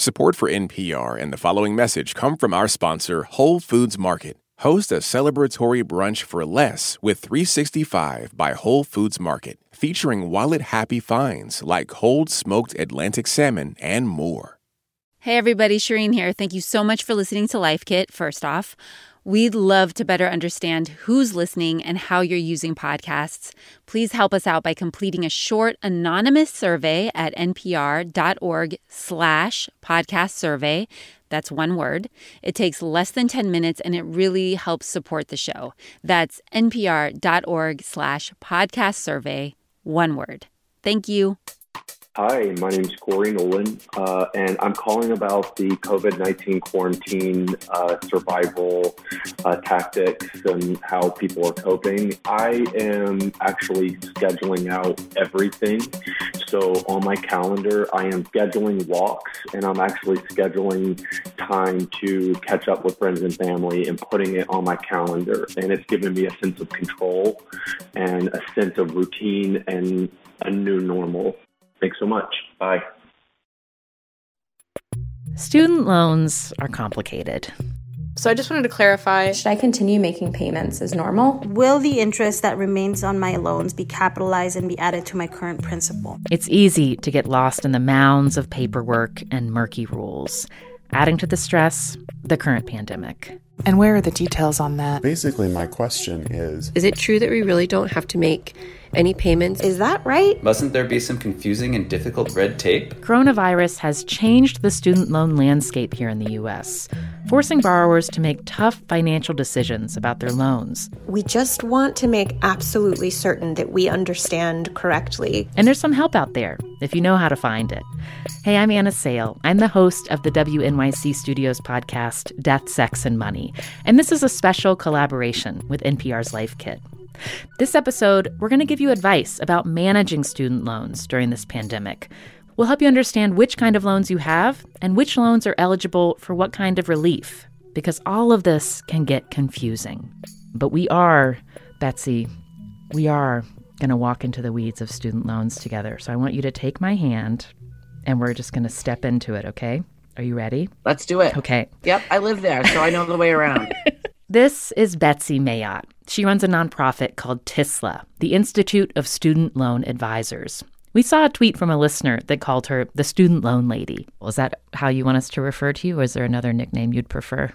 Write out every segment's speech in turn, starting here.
Support for NPR and the following message come from our sponsor, Whole Foods Market. Host a celebratory brunch for less with 365 by Whole Foods Market, featuring wallet happy finds like cold smoked Atlantic salmon and more. Hey everybody, Shireen here. Thank you so much for listening to Life Kit, first off. We'd love to better understand who's listening and how you're using podcasts. Please help us out by completing a short anonymous survey at npr.org slash podcast survey. That's one word. It takes less than 10 minutes and it really helps support the show. That's npr.org slash podcast survey, one word. Thank you. Hi, my name is Corey Nolan, uh, and I'm calling about the COVID 19 quarantine uh, survival uh, tactics and how people are coping. I am actually scheduling out everything. So on my calendar, I am scheduling walks and I'm actually scheduling time to catch up with friends and family and putting it on my calendar. And it's given me a sense of control and a sense of routine and a new normal. Thanks so much. Bye. Student loans are complicated. So I just wanted to clarify Should I continue making payments as normal? Will the interest that remains on my loans be capitalized and be added to my current principal? It's easy to get lost in the mounds of paperwork and murky rules. Adding to the stress, the current pandemic. And where are the details on that? Basically, my question is Is it true that we really don't have to make any payments? Is that right? Mustn't there be some confusing and difficult red tape? Coronavirus has changed the student loan landscape here in the U.S., forcing borrowers to make tough financial decisions about their loans. We just want to make absolutely certain that we understand correctly. And there's some help out there if you know how to find it. Hey, I'm Anna Sale. I'm the host of the WNYC Studios podcast, Death, Sex, and Money. And this is a special collaboration with NPR's Life Kit. This episode, we're going to give you advice about managing student loans during this pandemic. We'll help you understand which kind of loans you have and which loans are eligible for what kind of relief, because all of this can get confusing. But we are, Betsy, we are going to walk into the weeds of student loans together. So I want you to take my hand and we're just going to step into it, okay? Are you ready? Let's do it. Okay. Yep, I live there, so I know the way around. This is Betsy Mayotte. She runs a nonprofit called TISLA, the Institute of Student Loan Advisors. We saw a tweet from a listener that called her the student loan lady. Well, is that how you want us to refer to you, or is there another nickname you'd prefer?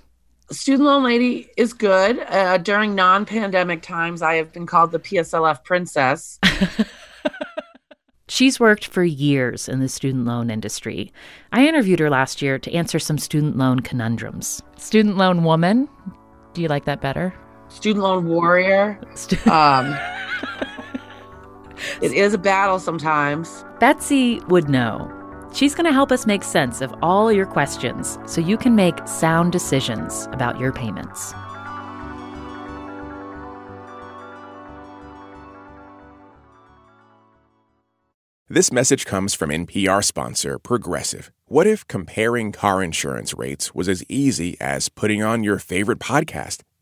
Student loan lady is good. Uh, during non pandemic times, I have been called the PSLF princess. She's worked for years in the student loan industry. I interviewed her last year to answer some student loan conundrums. Student loan woman, do you like that better? Student loan warrior. um, it is a battle sometimes. Betsy would know. She's going to help us make sense of all your questions so you can make sound decisions about your payments. This message comes from NPR sponsor Progressive. What if comparing car insurance rates was as easy as putting on your favorite podcast?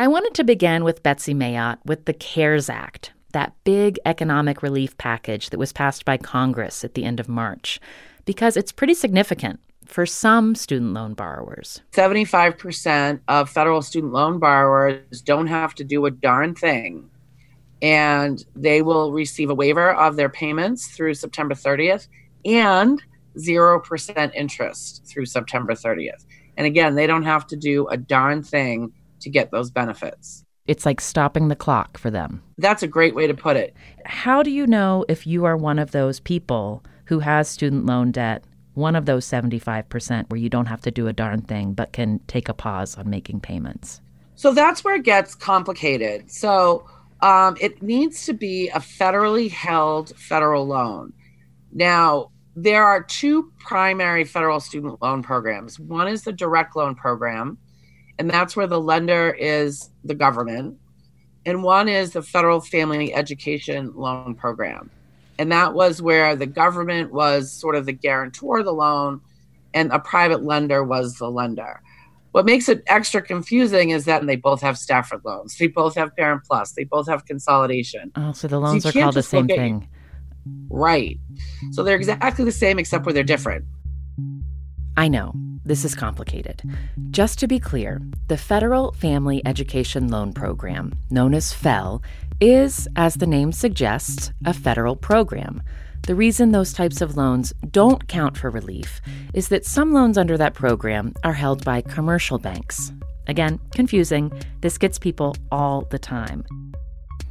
I wanted to begin with Betsy Mayotte with the CARES Act, that big economic relief package that was passed by Congress at the end of March, because it's pretty significant for some student loan borrowers. 75% of federal student loan borrowers don't have to do a darn thing. And they will receive a waiver of their payments through September 30th and 0% interest through September 30th. And again, they don't have to do a darn thing to get those benefits. It's like stopping the clock for them. That's a great way to put it. How do you know if you are one of those people who has student loan debt, one of those 75% where you don't have to do a darn thing but can take a pause on making payments? So that's where it gets complicated. So um, it needs to be a federally held federal loan. Now, there are two primary federal student loan programs. One is the direct loan program, and that's where the lender is the government. And one is the federal family education loan program. And that was where the government was sort of the guarantor of the loan and a private lender was the lender. What makes it extra confusing is that they both have Stafford loans. They both have Parent Plus. They both have consolidation. Oh, so the loans so are called the same thing. Right. So they're exactly the same except where they're different. I know. This is complicated. Just to be clear, the Federal Family Education Loan Program, known as FFEL, is, as the name suggests, a federal program. The reason those types of loans don't count for relief is that some loans under that program are held by commercial banks. Again, confusing. This gets people all the time.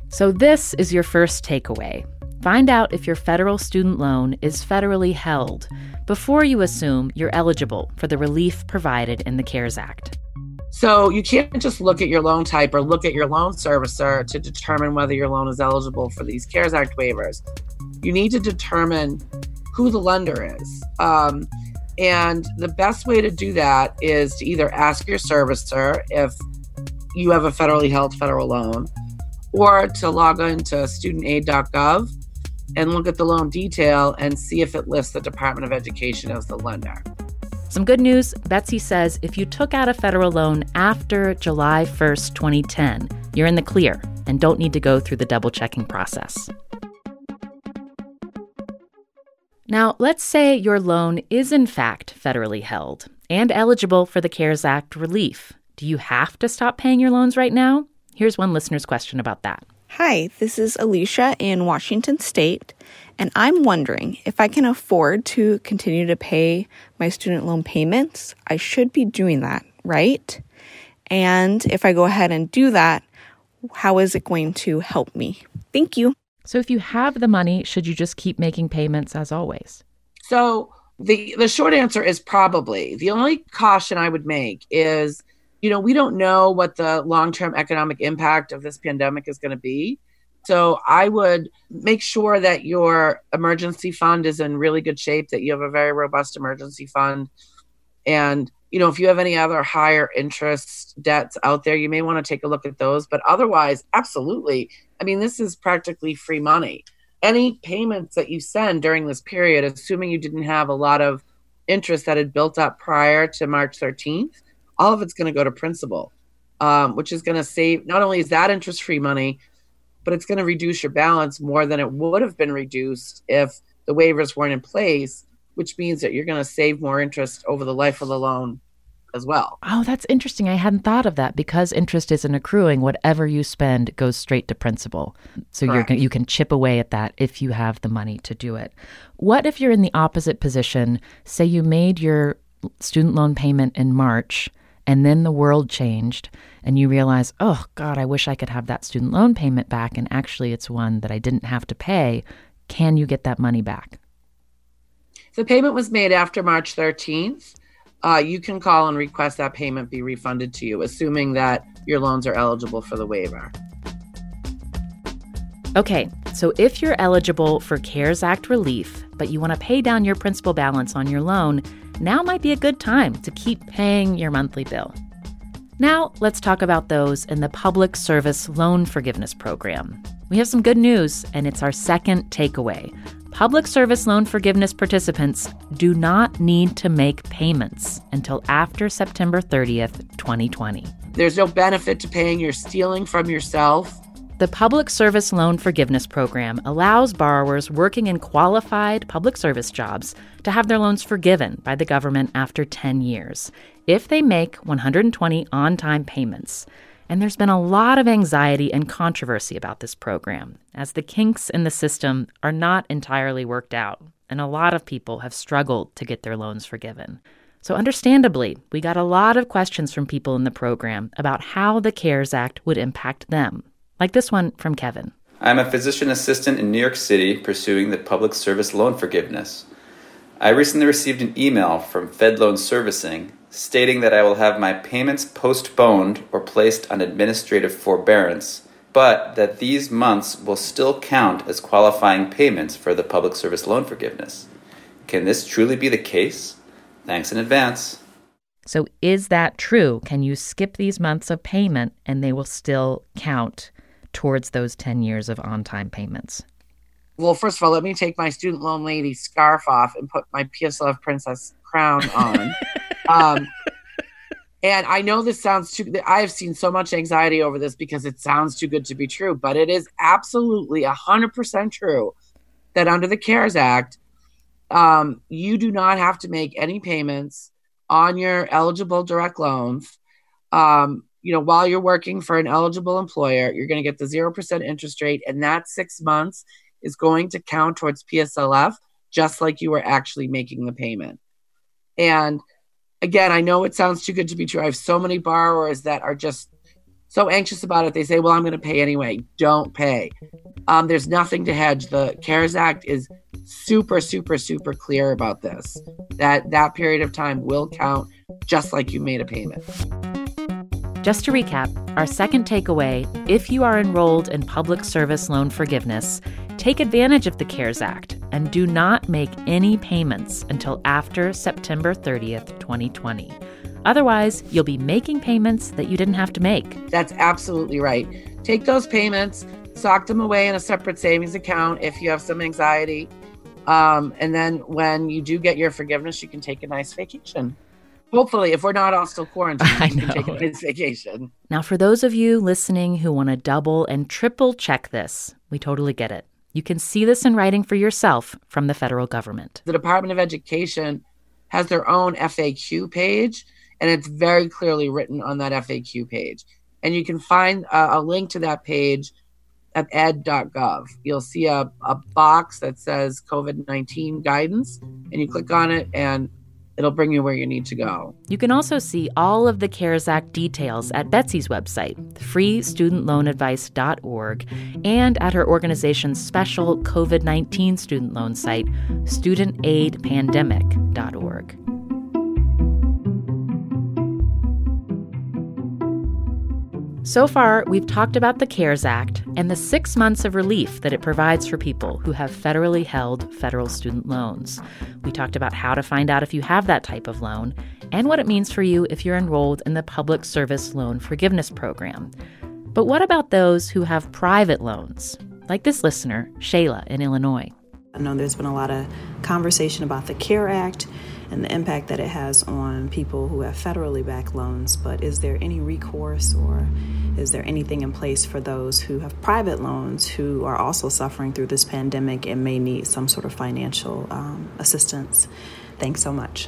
So, this is your first takeaway. Find out if your federal student loan is federally held before you assume you're eligible for the relief provided in the CARES Act. So you can't just look at your loan type or look at your loan servicer to determine whether your loan is eligible for these CARES Act waivers. You need to determine who the lender is. Um, and the best way to do that is to either ask your servicer if you have a federally held federal loan or to log into studentaid.gov and look at the loan detail and see if it lists the Department of Education as the lender. Some good news Betsy says if you took out a federal loan after July 1st, 2010, you're in the clear and don't need to go through the double checking process. Now, let's say your loan is in fact federally held and eligible for the CARES Act relief. Do you have to stop paying your loans right now? Here's one listener's question about that. Hi, this is Alicia in Washington State, and I'm wondering if I can afford to continue to pay my student loan payments. I should be doing that, right? And if I go ahead and do that, how is it going to help me? Thank you. So, if you have the money, should you just keep making payments as always? So, the, the short answer is probably. The only caution I would make is you know, we don't know what the long term economic impact of this pandemic is going to be. So I would make sure that your emergency fund is in really good shape, that you have a very robust emergency fund. And, you know, if you have any other higher interest debts out there, you may want to take a look at those. But otherwise, absolutely. I mean, this is practically free money. Any payments that you send during this period, assuming you didn't have a lot of interest that had built up prior to March 13th, all of it's going to go to principal, um, which is going to save. Not only is that interest free money, but it's going to reduce your balance more than it would have been reduced if the waivers weren't in place, which means that you're going to save more interest over the life of the loan as well. Oh, that's interesting. I hadn't thought of that because interest isn't accruing. Whatever you spend goes straight to principal. So you you can chip away at that if you have the money to do it. What if you're in the opposite position? Say you made your student loan payment in March and then the world changed and you realize, oh God, I wish I could have that student loan payment back. And actually, it's one that I didn't have to pay. Can you get that money back? The payment was made after March 13th. Uh, you can call and request that payment be refunded to you, assuming that your loans are eligible for the waiver. Okay, so if you're eligible for CARES Act relief, but you want to pay down your principal balance on your loan, now might be a good time to keep paying your monthly bill. Now, let's talk about those in the Public Service Loan Forgiveness Program. We have some good news, and it's our second takeaway. Public Service Loan Forgiveness participants do not need to make payments until after September 30th, 2020. There's no benefit to paying you're stealing from yourself the Public Service Loan Forgiveness Program allows borrowers working in qualified public service jobs to have their loans forgiven by the government after 10 years if they make 120 on time payments. And there's been a lot of anxiety and controversy about this program, as the kinks in the system are not entirely worked out, and a lot of people have struggled to get their loans forgiven. So, understandably, we got a lot of questions from people in the program about how the CARES Act would impact them, like this one from Kevin. I'm a physician assistant in New York City pursuing the public service loan forgiveness. I recently received an email from Fed Loan Servicing stating that I will have my payments postponed or placed on administrative forbearance, but that these months will still count as qualifying payments for the public service loan forgiveness. Can this truly be the case? Thanks in advance. So, is that true? Can you skip these months of payment and they will still count towards those 10 years of on time payments? Well, first of all, let me take my student loan lady scarf off and put my PSLF princess crown on. um, and I know this sounds too, I have seen so much anxiety over this because it sounds too good to be true, but it is absolutely 100% true that under the CARES Act, um, you do not have to make any payments on your eligible direct loans. Um, you know, while you're working for an eligible employer, you're going to get the 0% interest rate, and that six months is going to count towards PSLF, just like you were actually making the payment. And again, I know it sounds too good to be true. I have so many borrowers that are just so anxious about it. They say, well, I'm going to pay anyway. Don't pay. Um, there's nothing to hedge. The CARES Act is super, super, super clear about this. That that period of time will count just like you made a payment. Just to recap, our second takeaway if you are enrolled in public service loan forgiveness, take advantage of the CARES Act and do not make any payments until after September 30th, 2020. Otherwise, you'll be making payments that you didn't have to make. That's absolutely right. Take those payments, sock them away in a separate savings account if you have some anxiety. Um, and then when you do get your forgiveness, you can take a nice vacation. Hopefully, if we're not all still quarantined, you can take a nice vacation. Now, for those of you listening who want to double and triple check this, we totally get it. You can see this in writing for yourself from the federal government. The Department of Education has their own FAQ page and it's very clearly written on that FAQ page. And you can find a, a link to that page at ed.gov. You'll see a, a box that says COVID 19 guidance, and you click on it, and it'll bring you where you need to go. You can also see all of the CARES Act details at Betsy's website, freestudentloanadvice.org, and at her organization's special COVID 19 student loan site, studentaidpandemic.org. So far, we've talked about the CARES Act and the six months of relief that it provides for people who have federally held federal student loans. We talked about how to find out if you have that type of loan and what it means for you if you're enrolled in the Public Service Loan Forgiveness Program. But what about those who have private loans, like this listener, Shayla in Illinois? I know there's been a lot of conversation about the CARE Act and the impact that it has on people who have federally backed loans, but is there any recourse or is there anything in place for those who have private loans who are also suffering through this pandemic and may need some sort of financial um, assistance? Thanks so much.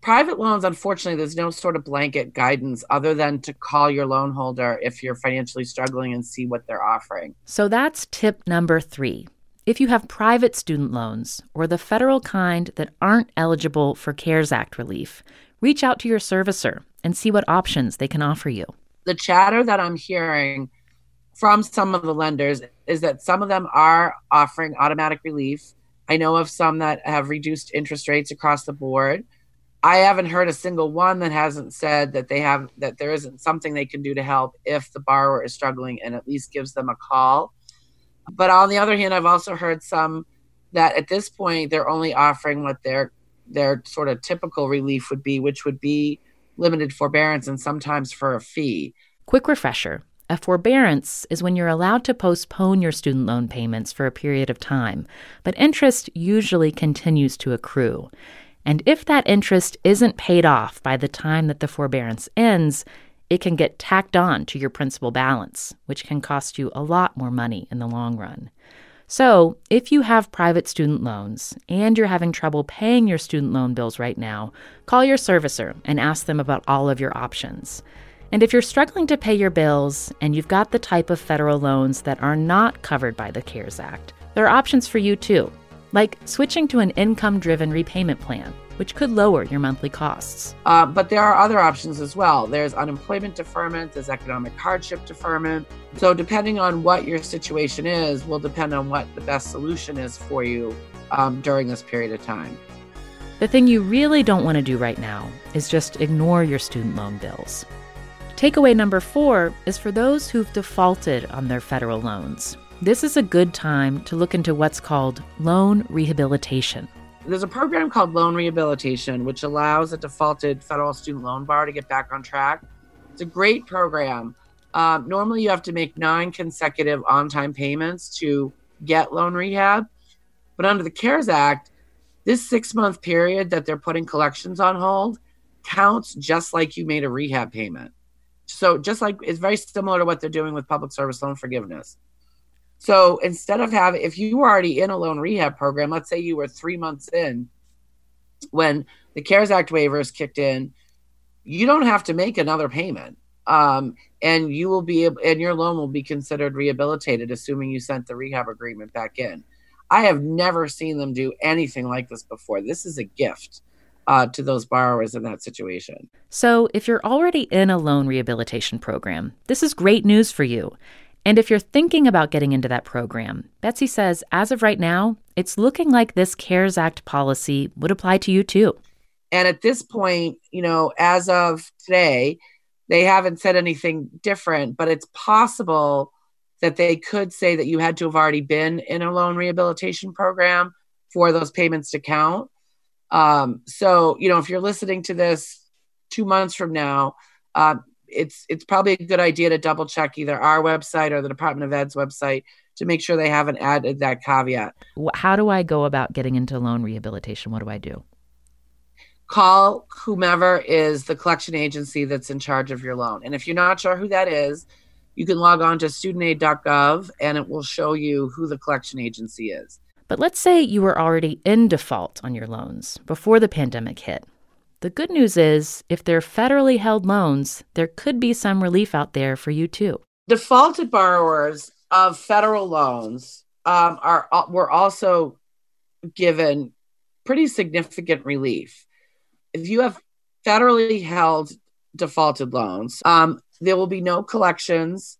Private loans, unfortunately, there's no sort of blanket guidance other than to call your loan holder if you're financially struggling and see what they're offering. So that's tip number three if you have private student loans or the federal kind that aren't eligible for CARES Act relief, reach out to your servicer and see what options they can offer you. The chatter that I'm hearing from some of the lenders is that some of them are offering automatic relief. I know of some that have reduced interest rates across the board. I haven't heard a single one that hasn't said that they have that there isn't something they can do to help if the borrower is struggling and at least gives them a call but on the other hand, I've also heard some that at this point they're only offering what their their sort of typical relief would be, which would be limited forbearance and sometimes for a fee. Quick refresher. A forbearance is when you're allowed to postpone your student loan payments for a period of time, but interest usually continues to accrue. And if that interest isn't paid off by the time that the forbearance ends, it can get tacked on to your principal balance, which can cost you a lot more money in the long run. So, if you have private student loans and you're having trouble paying your student loan bills right now, call your servicer and ask them about all of your options. And if you're struggling to pay your bills and you've got the type of federal loans that are not covered by the CARES Act, there are options for you too, like switching to an income driven repayment plan which could lower your monthly costs. Uh, but there are other options as well. There's unemployment deferment, there's economic hardship deferment. So, depending on what your situation is, will depend on what the best solution is for you um, during this period of time. The thing you really don't want to do right now is just ignore your student loan bills. Takeaway number four is for those who've defaulted on their federal loans. This is a good time to look into what's called loan rehabilitation. There's a program called Loan Rehabilitation, which allows a defaulted federal student loan borrower to get back on track. It's a great program. Um, normally, you have to make nine consecutive on time payments to get loan rehab. But under the CARES Act, this six month period that they're putting collections on hold counts just like you made a rehab payment. So, just like it's very similar to what they're doing with public service loan forgiveness. So instead of having, if you were already in a loan rehab program, let's say you were three months in when the CARES Act waivers kicked in, you don't have to make another payment. Um, and you will be, and your loan will be considered rehabilitated, assuming you sent the rehab agreement back in. I have never seen them do anything like this before. This is a gift. Uh, to those borrowers in that situation. So, if you're already in a loan rehabilitation program, this is great news for you. And if you're thinking about getting into that program, Betsy says as of right now, it's looking like this CARES Act policy would apply to you too. And at this point, you know, as of today, they haven't said anything different, but it's possible that they could say that you had to have already been in a loan rehabilitation program for those payments to count. Um, so, you know, if you're listening to this two months from now, uh, it's it's probably a good idea to double check either our website or the Department of Ed's website to make sure they haven't added that caveat. How do I go about getting into loan rehabilitation? What do I do? Call whomever is the collection agency that's in charge of your loan. And if you're not sure who that is, you can log on to studentaid.gov and it will show you who the collection agency is. But let's say you were already in default on your loans before the pandemic hit. The good news is, if they're federally held loans, there could be some relief out there for you too. Defaulted borrowers of federal loans um, are were also given pretty significant relief. If you have federally held defaulted loans, um, there will be no collections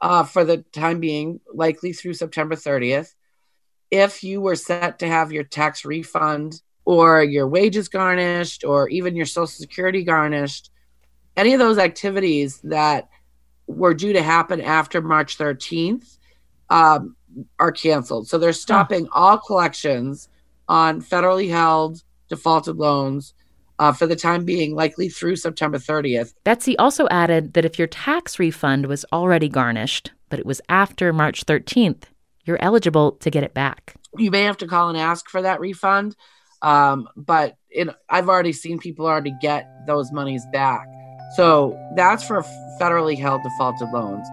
uh, for the time being, likely through September 30th. If you were set to have your tax refund or your wages garnished or even your social security garnished any of those activities that were due to happen after march 13th um, are canceled so they're stopping all collections on federally held defaulted loans uh, for the time being, likely through September 30th. Betsy also added that if your tax refund was already garnished, but it was after March 13th, you're eligible to get it back. You may have to call and ask for that refund. Um, but it, I've already seen people already get those monies back. So that's for federally held defaulted loans.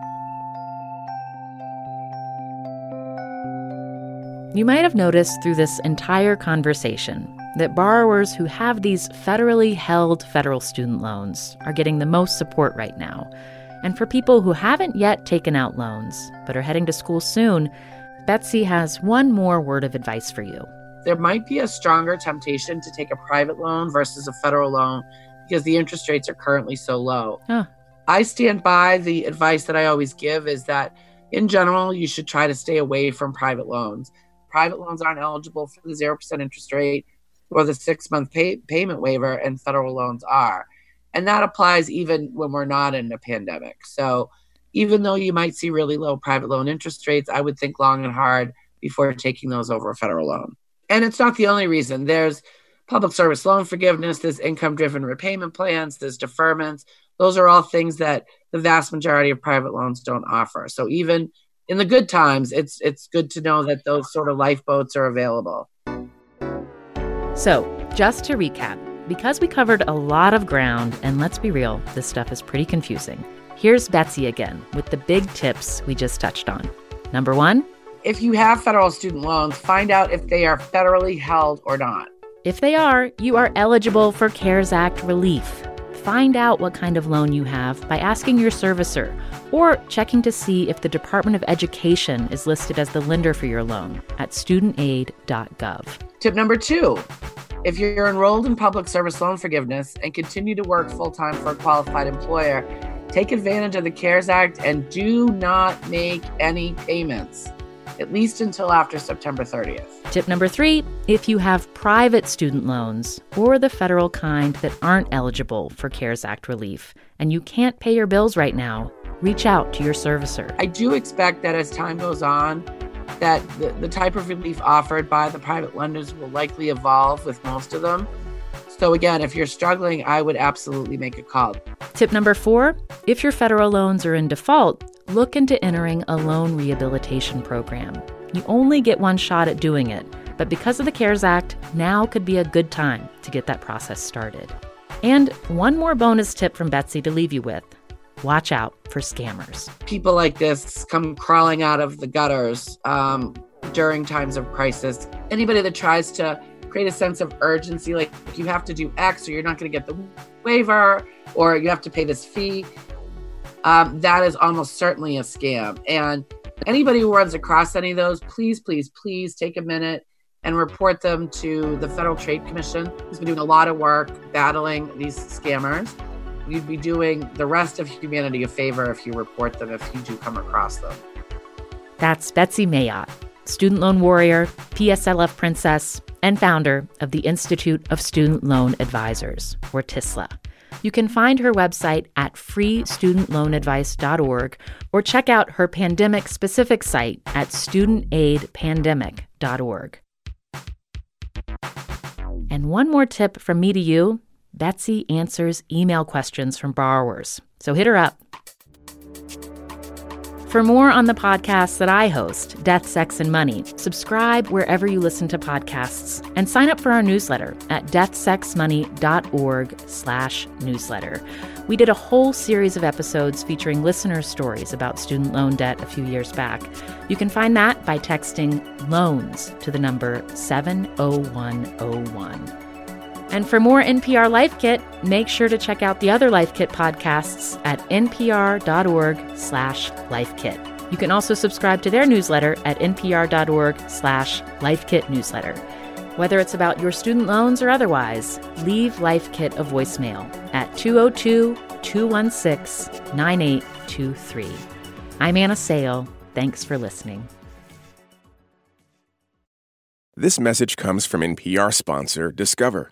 You might have noticed through this entire conversation that borrowers who have these federally held federal student loans are getting the most support right now. And for people who haven't yet taken out loans but are heading to school soon, Betsy has one more word of advice for you there might be a stronger temptation to take a private loan versus a federal loan because the interest rates are currently so low. Huh. I stand by the advice that I always give is that in general, you should try to stay away from private loans. Private loans aren't eligible for the 0% interest rate or the six month pay- payment waiver, and federal loans are. And that applies even when we're not in a pandemic. So even though you might see really low private loan interest rates, I would think long and hard before taking those over a federal loan and it's not the only reason. There's public service loan forgiveness, there's income driven repayment plans, there's deferments. Those are all things that the vast majority of private loans don't offer. So even in the good times, it's it's good to know that those sort of lifeboats are available. So, just to recap, because we covered a lot of ground, and let's be real, this stuff is pretty confusing. Here's Betsy again with the big tips we just touched on. Number one, if you have federal student loans, find out if they are federally held or not. If they are, you are eligible for CARES Act relief. Find out what kind of loan you have by asking your servicer or checking to see if the Department of Education is listed as the lender for your loan at studentaid.gov. Tip number two If you're enrolled in public service loan forgiveness and continue to work full time for a qualified employer, take advantage of the CARES Act and do not make any payments, at least until after September 30th. Tip number three if you have private student loans or the federal kind that aren't eligible for CARES Act relief and you can't pay your bills right now, reach out to your servicer. I do expect that as time goes on, that the, the type of relief offered by the private lenders will likely evolve with most of them. So, again, if you're struggling, I would absolutely make a call. Tip number four if your federal loans are in default, look into entering a loan rehabilitation program. You only get one shot at doing it, but because of the CARES Act, now could be a good time to get that process started. And one more bonus tip from Betsy to leave you with watch out for scammers. People like this come crawling out of the gutters um, during times of crisis. Anybody that tries to create a sense of urgency, like you have to do X or you're not going to get the waiver or you have to pay this fee, um, that is almost certainly a scam. And anybody who runs across any of those, please, please, please take a minute and report them to the Federal Trade Commission, who's been doing a lot of work battling these scammers you'd be doing the rest of humanity a favor if you report them if you do come across them. That's Betsy Mayotte, student loan warrior, PSLF princess, and founder of the Institute of Student Loan Advisors, or TISLA. You can find her website at freestudentloanadvice.org or check out her pandemic specific site at studentaidpandemic.org. And one more tip from me to you Betsy answers email questions from borrowers. So hit her up. For more on the podcasts that I host, Death, Sex, and Money, subscribe wherever you listen to podcasts and sign up for our newsletter at deathsexmoney.org slash newsletter. We did a whole series of episodes featuring listener stories about student loan debt a few years back. You can find that by texting LOANS to the number 70101. And for more NPR Life Kit, make sure to check out the other Life Kit podcasts at npr.org slash lifekit. You can also subscribe to their newsletter at npr.org slash lifekitnewsletter. Whether it's about your student loans or otherwise, leave Life Kit a voicemail at 202-216-9823. I'm Anna Sale. Thanks for listening. This message comes from NPR sponsor Discover.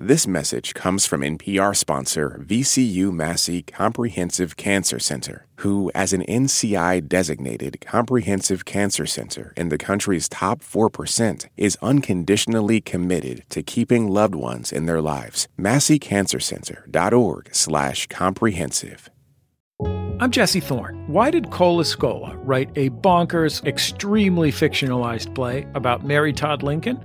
This message comes from NPR sponsor VCU Massey Comprehensive Cancer Center, who, as an NCI designated comprehensive cancer center in the country's top 4%, is unconditionally committed to keeping loved ones in their lives. MasseyCancerCenter.org slash comprehensive. I'm Jesse Thorne. Why did Cole Escola write a bonkers, extremely fictionalized play about Mary Todd Lincoln?